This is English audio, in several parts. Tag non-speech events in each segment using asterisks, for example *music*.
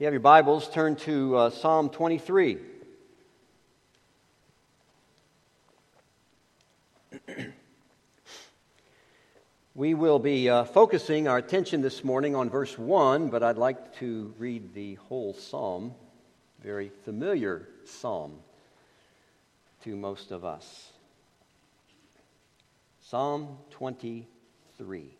you have your Bibles, turn to uh, Psalm 23. *clears throat* we will be uh, focusing our attention this morning on verse 1, but I'd like to read the whole psalm, very familiar psalm to most of us. Psalm 23.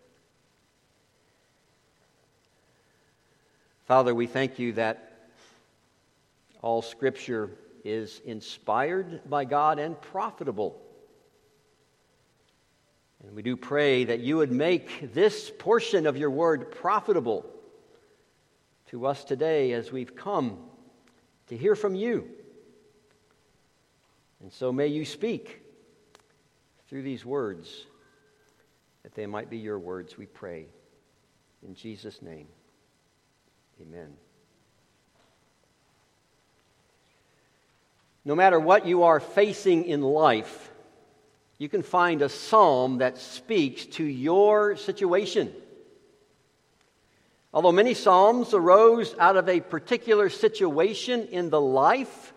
Father, we thank you that all Scripture is inspired by God and profitable. And we do pray that you would make this portion of your word profitable to us today as we've come to hear from you. And so may you speak through these words that they might be your words, we pray. In Jesus' name. Amen. No matter what you are facing in life, you can find a psalm that speaks to your situation. Although many psalms arose out of a particular situation in the life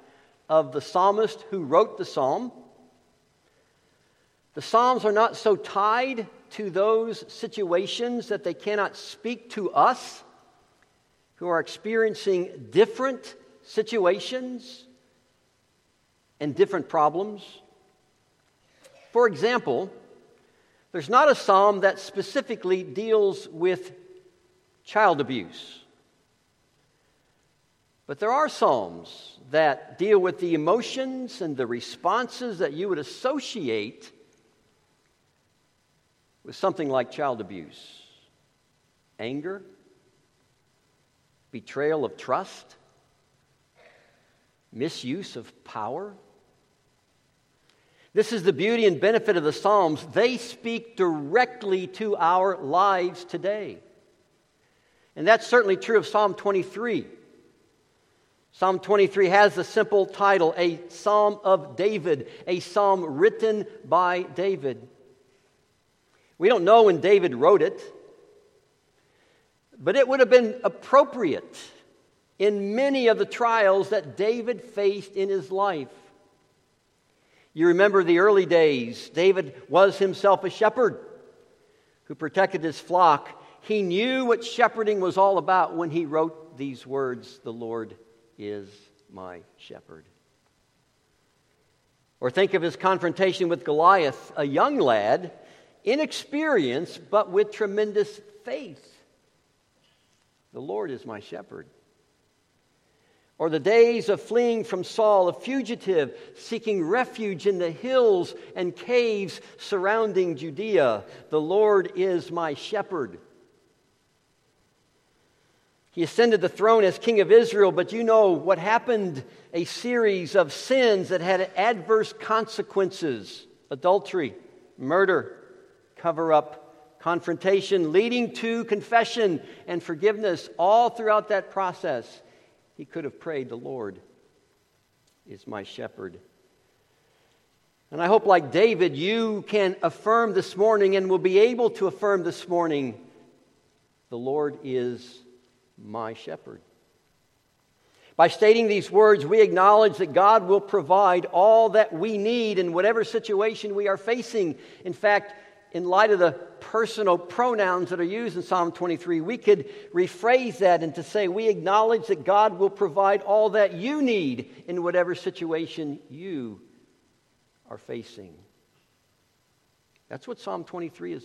of the psalmist who wrote the psalm, the psalms are not so tied to those situations that they cannot speak to us who are experiencing different situations and different problems. For example, there's not a psalm that specifically deals with child abuse. But there are psalms that deal with the emotions and the responses that you would associate with something like child abuse anger, betrayal of trust, misuse of power. This is the beauty and benefit of the Psalms. They speak directly to our lives today. And that's certainly true of Psalm 23. Psalm 23 has the simple title, a Psalm of David, a psalm written by David. We don't know when David wrote it. But it would have been appropriate in many of the trials that David faced in his life. You remember the early days. David was himself a shepherd who protected his flock. He knew what shepherding was all about when he wrote these words The Lord is my shepherd. Or think of his confrontation with Goliath, a young lad, inexperienced, but with tremendous faith. The Lord is my shepherd. Or the days of fleeing from Saul, a fugitive seeking refuge in the hills and caves surrounding Judea. The Lord is my shepherd. He ascended the throne as king of Israel, but you know what happened? A series of sins that had adverse consequences adultery, murder, cover up confrontation leading to confession and forgiveness all throughout that process. He could have prayed, The Lord is my shepherd. And I hope, like David, you can affirm this morning and will be able to affirm this morning the Lord is my shepherd. By stating these words, we acknowledge that God will provide all that we need in whatever situation we are facing. In fact, in light of the personal pronouns that are used in Psalm 23, we could rephrase that and to say, We acknowledge that God will provide all that you need in whatever situation you are facing. That's what Psalm 23 is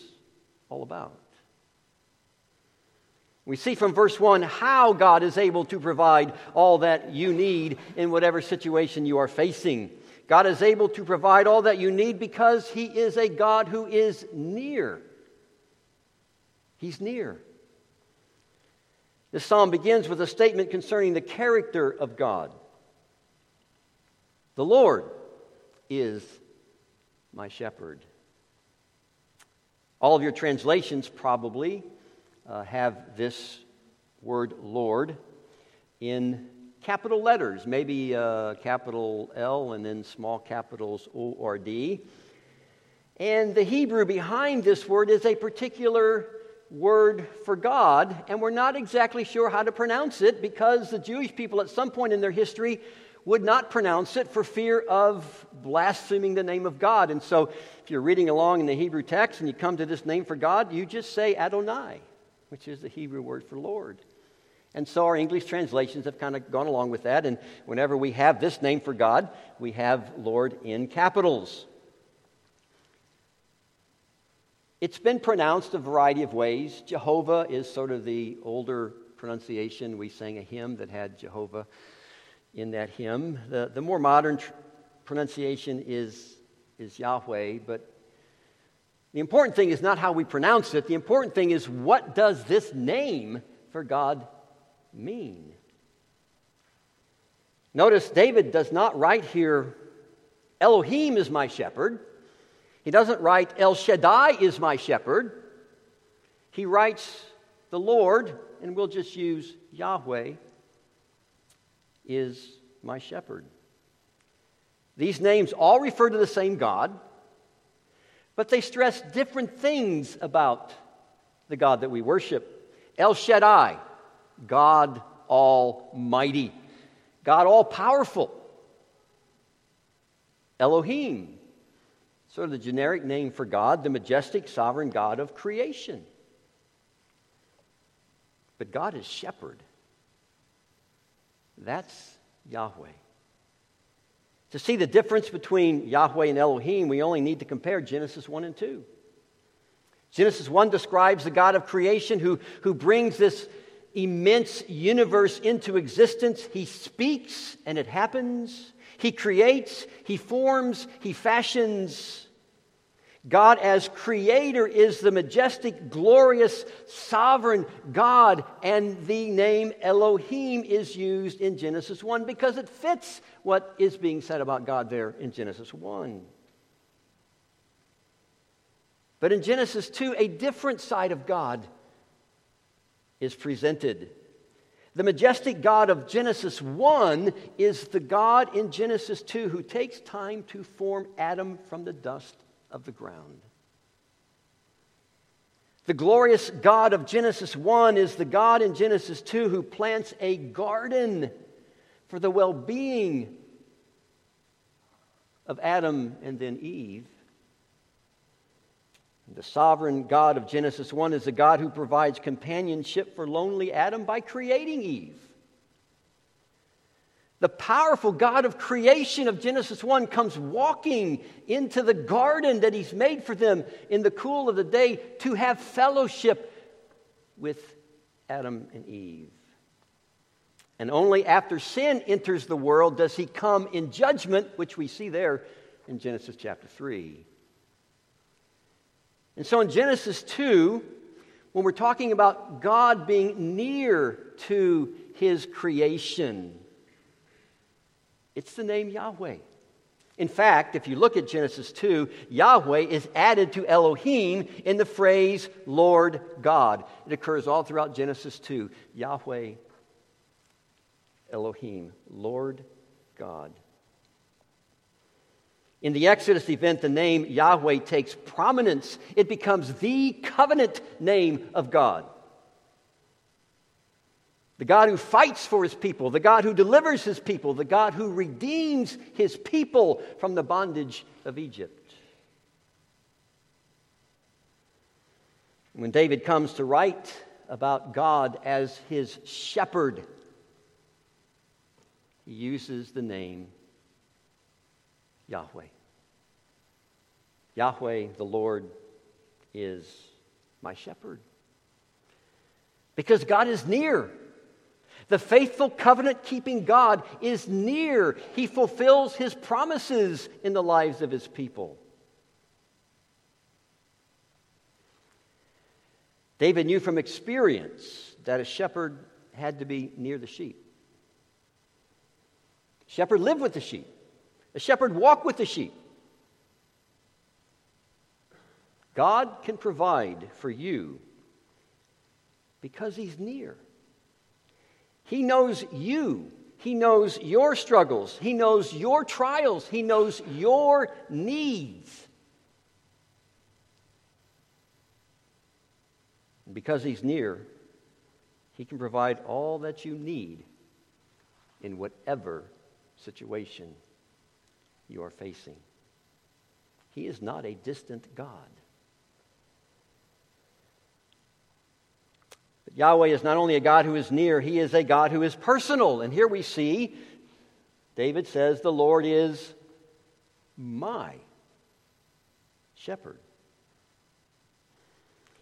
all about. We see from verse 1 how God is able to provide all that you need in whatever situation you are facing. God is able to provide all that you need because He is a God who is near. He's near. This psalm begins with a statement concerning the character of God. The Lord is my shepherd. All of your translations probably uh, have this word Lord in capital letters, maybe uh, capital L and then small capitals O or D. And the Hebrew behind this word is a particular word for God, and we're not exactly sure how to pronounce it because the Jewish people at some point in their history would not pronounce it for fear of blaspheming the name of God. And so, if you're reading along in the Hebrew text and you come to this name for God, you just say Adonai, which is the Hebrew word for Lord. And so our English translations have kind of gone along with that. And whenever we have this name for God, we have Lord in capitals. It's been pronounced a variety of ways. Jehovah is sort of the older pronunciation. We sang a hymn that had Jehovah in that hymn. The, the more modern tr- pronunciation is, is Yahweh, but the important thing is not how we pronounce it. The important thing is what does this name for God mean? Notice David does not write here, Elohim is my shepherd. He doesn't write, El Shaddai is my shepherd. He writes, the Lord, and we'll just use Yahweh, is my shepherd. These names all refer to the same God, but they stress different things about the God that we worship. El Shaddai, God Almighty, God All Powerful. Elohim, sort of the generic name for God, the majestic sovereign God of creation. But God is shepherd. That's Yahweh. To see the difference between Yahweh and Elohim, we only need to compare Genesis 1 and 2. Genesis 1 describes the God of creation who, who brings this immense universe into existence. He speaks and it happens. He creates, He forms, He fashions. God, as creator, is the majestic, glorious, sovereign God, and the name Elohim is used in Genesis 1 because it fits what is being said about God there in Genesis 1. But in Genesis 2, a different side of God is presented. The majestic God of Genesis 1 is the God in Genesis 2 who takes time to form Adam from the dust of the ground. The glorious God of Genesis 1 is the God in Genesis 2 who plants a garden for the well being of Adam and then Eve. The sovereign God of Genesis 1 is the God who provides companionship for lonely Adam by creating Eve. The powerful God of creation of Genesis 1 comes walking into the garden that He's made for them in the cool of the day to have fellowship with Adam and Eve. And only after sin enters the world does He come in judgment, which we see there in Genesis chapter 3. And so in Genesis 2, when we're talking about God being near to His creation, it's the name Yahweh. In fact, if you look at Genesis 2, Yahweh is added to Elohim in the phrase Lord God. It occurs all throughout Genesis 2. Yahweh, Elohim, Lord God. In the Exodus event, the name Yahweh takes prominence. It becomes the covenant name of God the God who fights for his people, the God who delivers his people, the God who redeems his people from the bondage of Egypt. When David comes to write about God as his shepherd, he uses the name Yahweh. Yahweh, the Lord, is my shepherd. Because God is near. The faithful covenant keeping God is near. He fulfills his promises in the lives of his people. David knew from experience that a shepherd had to be near the sheep. Shepherd lived with the sheep. A shepherd walked with the sheep. God can provide for you because He's near. He knows you. He knows your struggles. He knows your trials. He knows your needs. And because He's near, He can provide all that you need in whatever situation you are facing. He is not a distant God. But Yahweh is not only a God who is near, He is a God who is personal. And here we see David says, The Lord is my shepherd.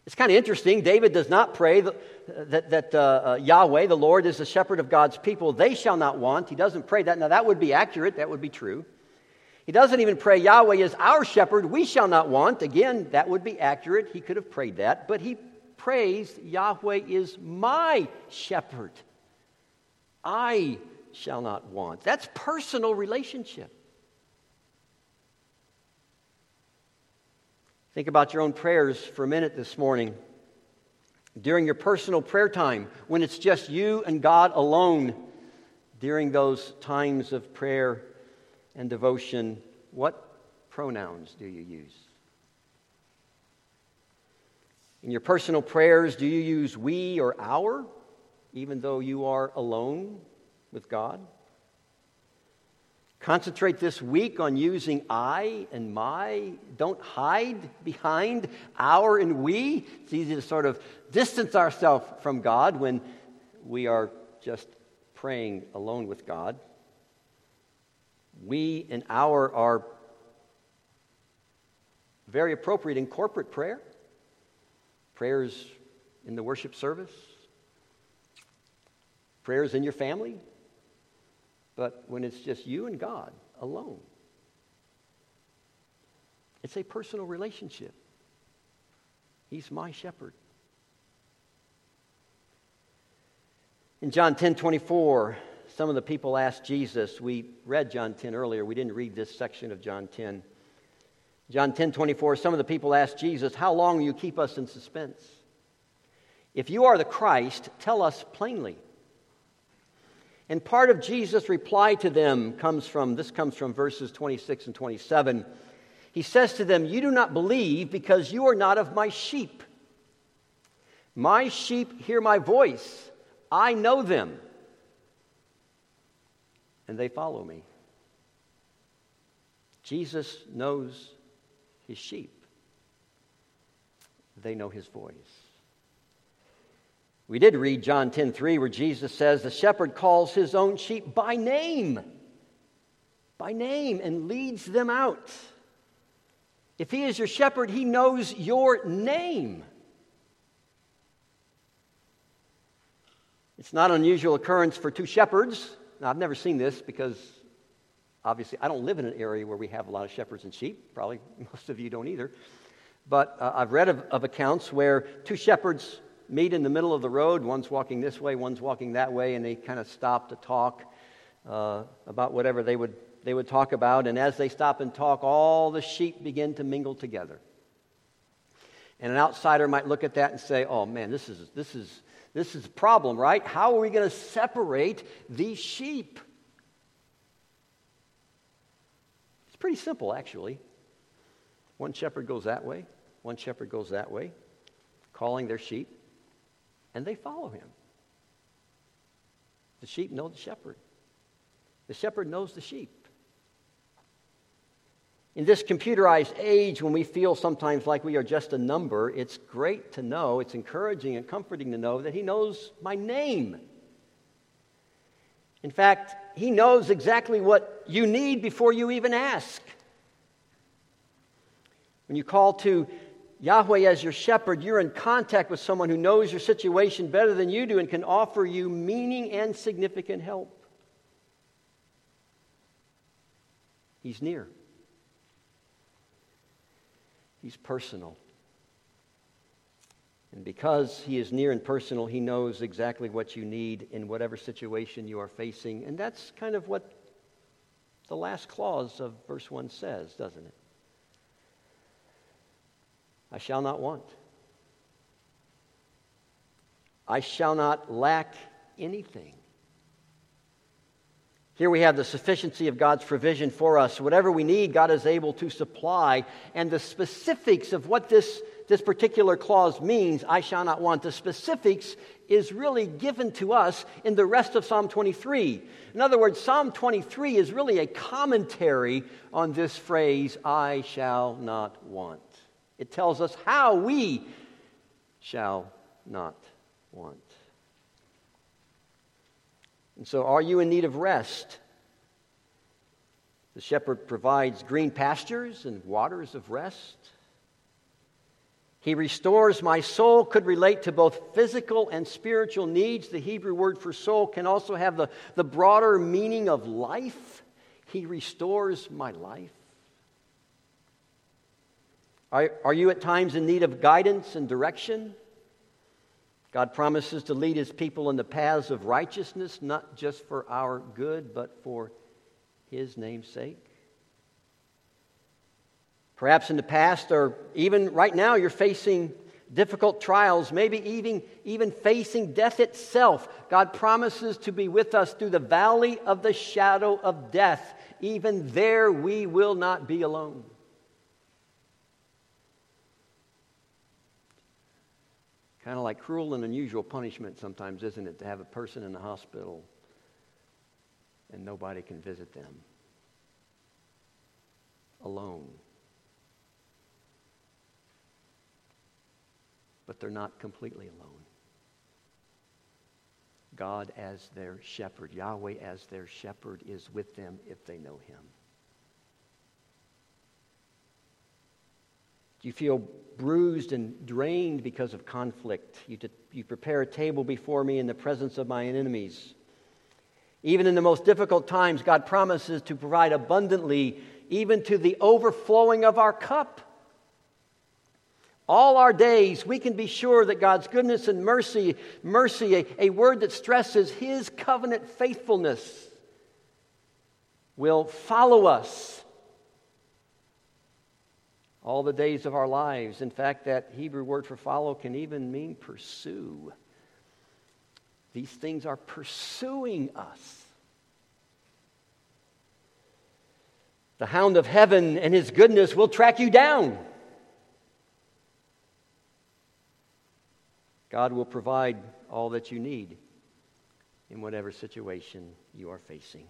It's kind of interesting. David does not pray that, that, that uh, uh, Yahweh, the Lord, is the shepherd of God's people. They shall not want. He doesn't pray that. Now, that would be accurate. That would be true. He doesn't even pray, Yahweh is our shepherd. We shall not want. Again, that would be accurate. He could have prayed that. But he prays, Yahweh is my shepherd. I shall not want. That's personal relationship. Think about your own prayers for a minute this morning. During your personal prayer time, when it's just you and God alone, during those times of prayer and devotion, what pronouns do you use? In your personal prayers, do you use we or our, even though you are alone with God? Concentrate this week on using I and my. Don't hide behind our and we. It's easy to sort of distance ourselves from God when we are just praying alone with God. We and our are very appropriate in corporate prayer, prayers in the worship service, prayers in your family, but when it's just you and God alone, it's a personal relationship. He's my shepherd. In John 10 24, some of the people asked Jesus, we read John 10 earlier, we didn't read this section of John 10. John 10 24, some of the people asked Jesus, How long will you keep us in suspense? If you are the Christ, tell us plainly. And part of Jesus' reply to them comes from this comes from verses 26 and 27. He says to them, You do not believe because you are not of my sheep. My sheep hear my voice, I know them, and they follow me. Jesus knows his sheep, they know his voice. We did read John 10 3, where Jesus says, The shepherd calls his own sheep by name, by name, and leads them out. If he is your shepherd, he knows your name. It's not an unusual occurrence for two shepherds. Now, I've never seen this because obviously I don't live in an area where we have a lot of shepherds and sheep. Probably *laughs* most of you don't either. But uh, I've read of, of accounts where two shepherds meet in the middle of the road. One's walking this way, one's walking that way, and they kind of stop to talk uh, about whatever they would, they would talk about. And as they stop and talk, all the sheep begin to mingle together. And an outsider might look at that and say, oh man, this is, this is, this is a problem, right? How are we going to separate these sheep? It's pretty simple, actually. One shepherd goes that way, one shepherd goes that way, calling their sheep and they follow him. The sheep know the shepherd, the shepherd knows the sheep. In this computerized age, when we feel sometimes like we are just a number, it's great to know, it's encouraging and comforting to know that He knows my name. In fact, He knows exactly what you need before you even ask. When you call to Yahweh as your shepherd, you're in contact with someone who knows your situation better than you do and can offer you meaning and significant help. He's near. He's personal. And because he is near and personal, he knows exactly what you need in whatever situation you are facing. And that's kind of what the last clause of verse 1 says, doesn't it? I shall not want. I shall not lack anything. Here we have the sufficiency of God's provision for us. Whatever we need, God is able to supply. And the specifics of what this, this particular clause means, I shall not want, the specifics is really given to us in the rest of Psalm 23. In other words, Psalm 23 is really a commentary on this phrase, I shall not want. It tells us how we shall not want. And so, are you in need of rest? The shepherd provides green pastures and waters of rest. He restores my soul, could relate to both physical and spiritual needs. The Hebrew word for soul can also have the, the broader meaning of life. He restores my life. Are, are you at times in need of guidance and direction? God promises to lead his people in the paths of righteousness, not just for our good, but for his name's sake. Perhaps in the past, or even right now, you're facing difficult trials, maybe even, even facing death itself. God promises to be with us through the valley of the shadow of death. Even there, we will not be alone. Kind of like cruel and unusual punishment sometimes, isn't it, to have a person in the hospital and nobody can visit them alone. But they're not completely alone. God, as their shepherd, Yahweh, as their shepherd, is with them if they know Him. You feel bruised and drained because of conflict? You, you prepare a table before me in the presence of my enemies. Even in the most difficult times, God promises to provide abundantly, even to the overflowing of our cup. All our days, we can be sure that God's goodness and mercy, mercy, a, a word that stresses His covenant faithfulness, will follow us all the days of our lives. In fact, that Hebrew word for follow can even mean pursue. These things are pursuing us. The hound of heaven and his goodness will track you down. God will provide all that you need in whatever situation you are facing.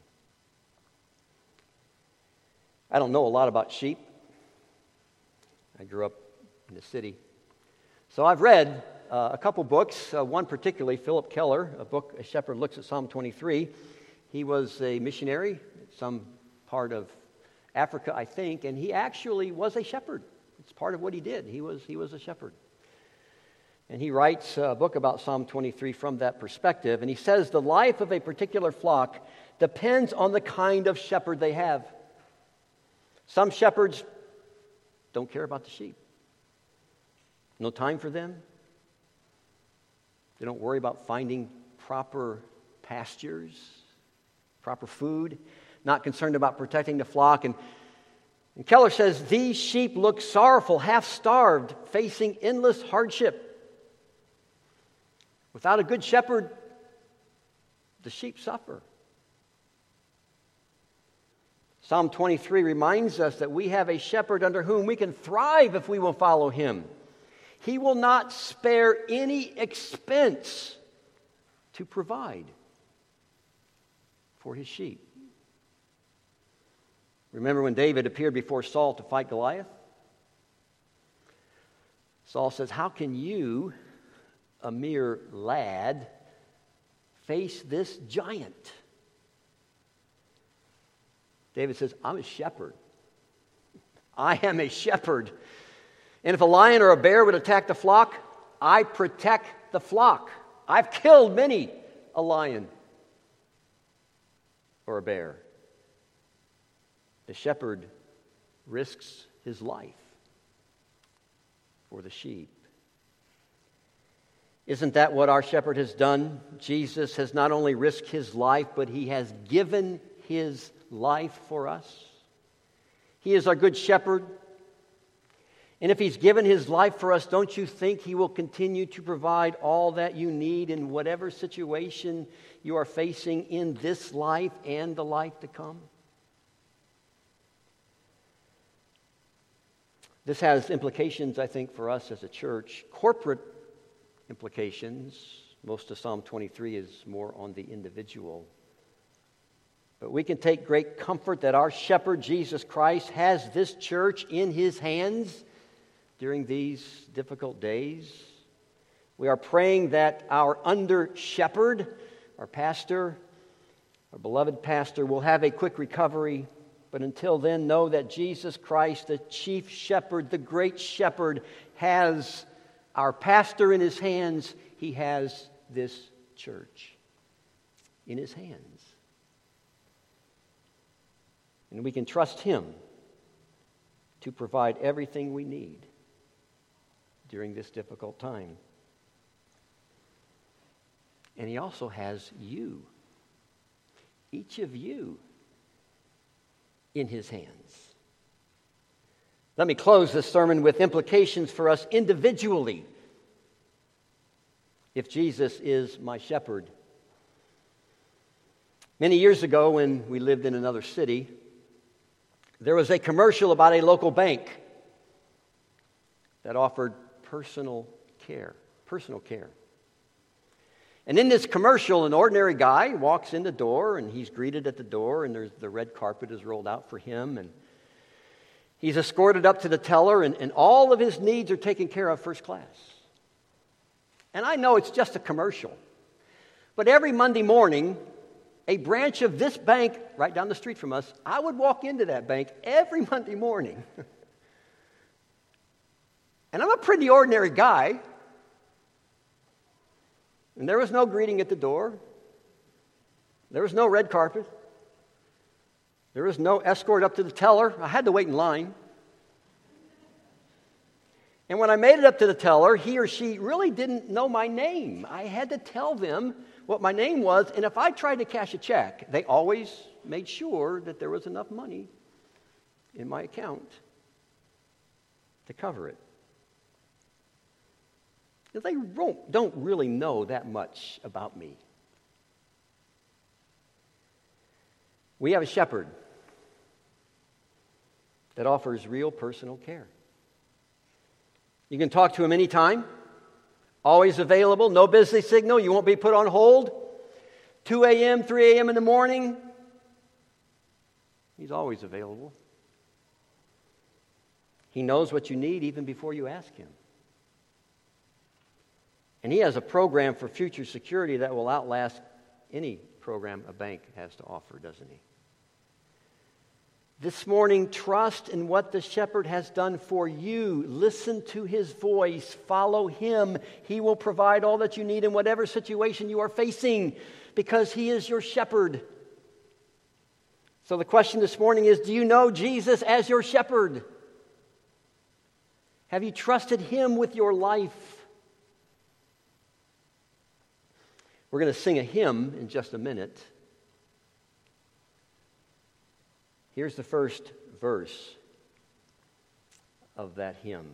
I don't know a lot about sheep. I grew up in the city. So I've read uh, a couple books, uh, one particularly, Phillip Keller, a book, A Shepherd Looks at Psalm 23. He was a missionary, some part of Africa, I think, and he actually was a shepherd. It's part of what he did. He was, he was a shepherd. And he writes a book about Psalm 23 from that perspective. And he says the life of a particular flock depends on the kind of shepherd they have. Some shepherds don't care about the sheep. No time for them. They don't worry about finding proper pastures, proper food, not concerned about protecting the flock. And, and Keller says these sheep look sorrowful, half starved, facing endless hardship. Without a good shepherd, the sheep suffer. Psalm 23 reminds us that we have a shepherd under whom we can thrive if we will follow him. He will not spare any expense to provide for his sheep. Remember when David appeared before Saul to fight Goliath? Saul says, How can you, a mere lad, face this giant? David says, I'm a shepherd. I am a shepherd. And if a lion or a bear would attack the flock, I protect the flock. I've killed many a lion or a bear. The shepherd risks his life for the sheep. Isn't that what our shepherd has done? Jesus has not only risked his life, but he has given his life for us. He is our good shepherd. And if He's given His life for us, don't you think He will continue to provide all that you need in whatever situation you are facing in this life and the life to come? This has implications, I think, for us as a church. Corporate implications. Most of Psalm 23 is more on the individual. But we can take great comfort that our shepherd, Jesus Christ, has this church in his hands during these difficult days. We are praying that our under shepherd, our pastor, our beloved pastor, will have a quick recovery. But until then, know that Jesus Christ, the chief shepherd, the great shepherd, has our pastor in his hands. He has this church in his hands. And we can trust him to provide everything we need during this difficult time. And He also has you, each of you, in His hands. Let me close this sermon with implications for us individually. If Jesus is my shepherd. Many years ago, when we lived in another city, there was a commercial about a local bank that offered personal care. Personal care. And in this commercial, an ordinary guy walks in the door and he's greeted at the door, and there's, the red carpet is rolled out for him. And he's escorted up to the teller, and, and all of his needs are taken care of first class. And I know it's just a commercial, but every Monday morning, a branch of this bank right down the street from us, I would walk into that bank every Monday morning. *laughs* And I'm a pretty ordinary guy. And there was no greeting at the door, there was no red carpet, there was no escort up to the teller. I had to wait in line. And when I made it up to the teller, he or she really didn't know my name. I had to tell them what my name was, and if I tried to cash a check, they always made sure that there was enough money in my account to cover it. They don't really know that much about me. We have a shepherd that offers real personal care. You can talk to him anytime, always available, no busy signal, you won't be put on hold. 2 a.m., 3 a.m. in the morning, he's always available. He knows what you need even before you ask him. And he has a program for future security that will outlast any program a bank has to offer, doesn't he? This morning, trust in what the shepherd has done for you. Listen to his voice. Follow him. He will provide all that you need in whatever situation you are facing because he is your shepherd. So, the question this morning is Do you know Jesus as your shepherd? Have you trusted him with your life? We're going to sing a hymn in just a minute. Here's the first verse of that hymn.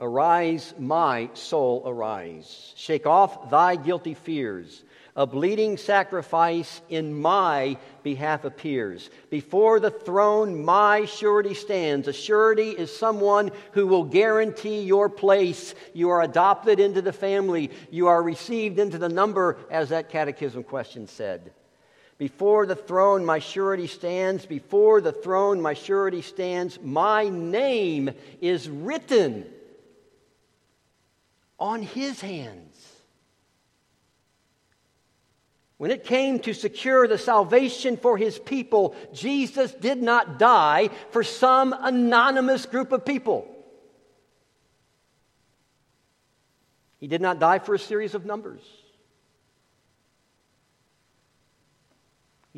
Arise, my soul, arise. Shake off thy guilty fears. A bleeding sacrifice in my behalf appears. Before the throne, my surety stands. A surety is someone who will guarantee your place. You are adopted into the family. You are received into the number, as that catechism question said. Before the throne, my surety stands. Before the throne, my surety stands. My name is written on his hands. When it came to secure the salvation for his people, Jesus did not die for some anonymous group of people. He did not die for a series of numbers.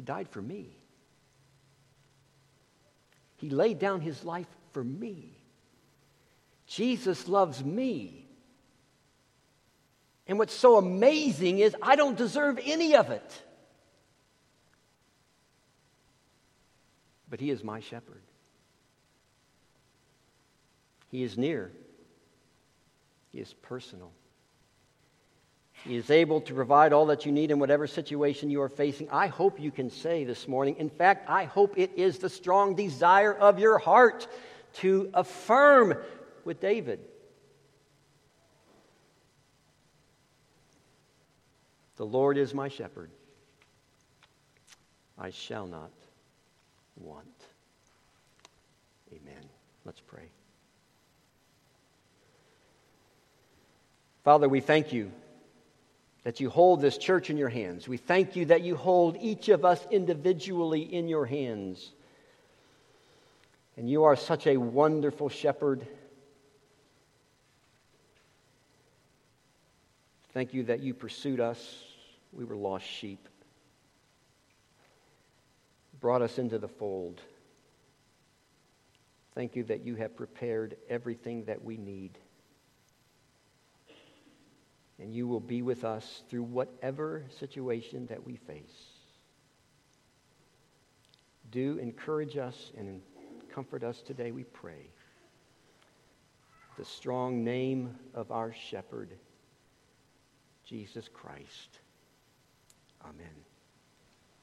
He died for me. He laid down his life for me. Jesus loves me. And what's so amazing is I don't deserve any of it. But he is my shepherd. He is near. He is personal. He is able to provide all that you need in whatever situation you are facing. I hope you can say this morning, in fact, I hope it is the strong desire of your heart to affirm with David. The Lord is my shepherd. I shall not want. Amen. Let's pray. Father, we thank you that you hold this church in your hands. We thank you that you hold each of us individually in your hands. And you are such a wonderful shepherd. Thank you that you pursued us. We were lost sheep. Brought us into the fold. Thank you that you have prepared everything that we need and you will be with us through whatever situation that we face. Do encourage us and comfort us today, we pray. The strong name of our shepherd, Jesus Christ. Amen.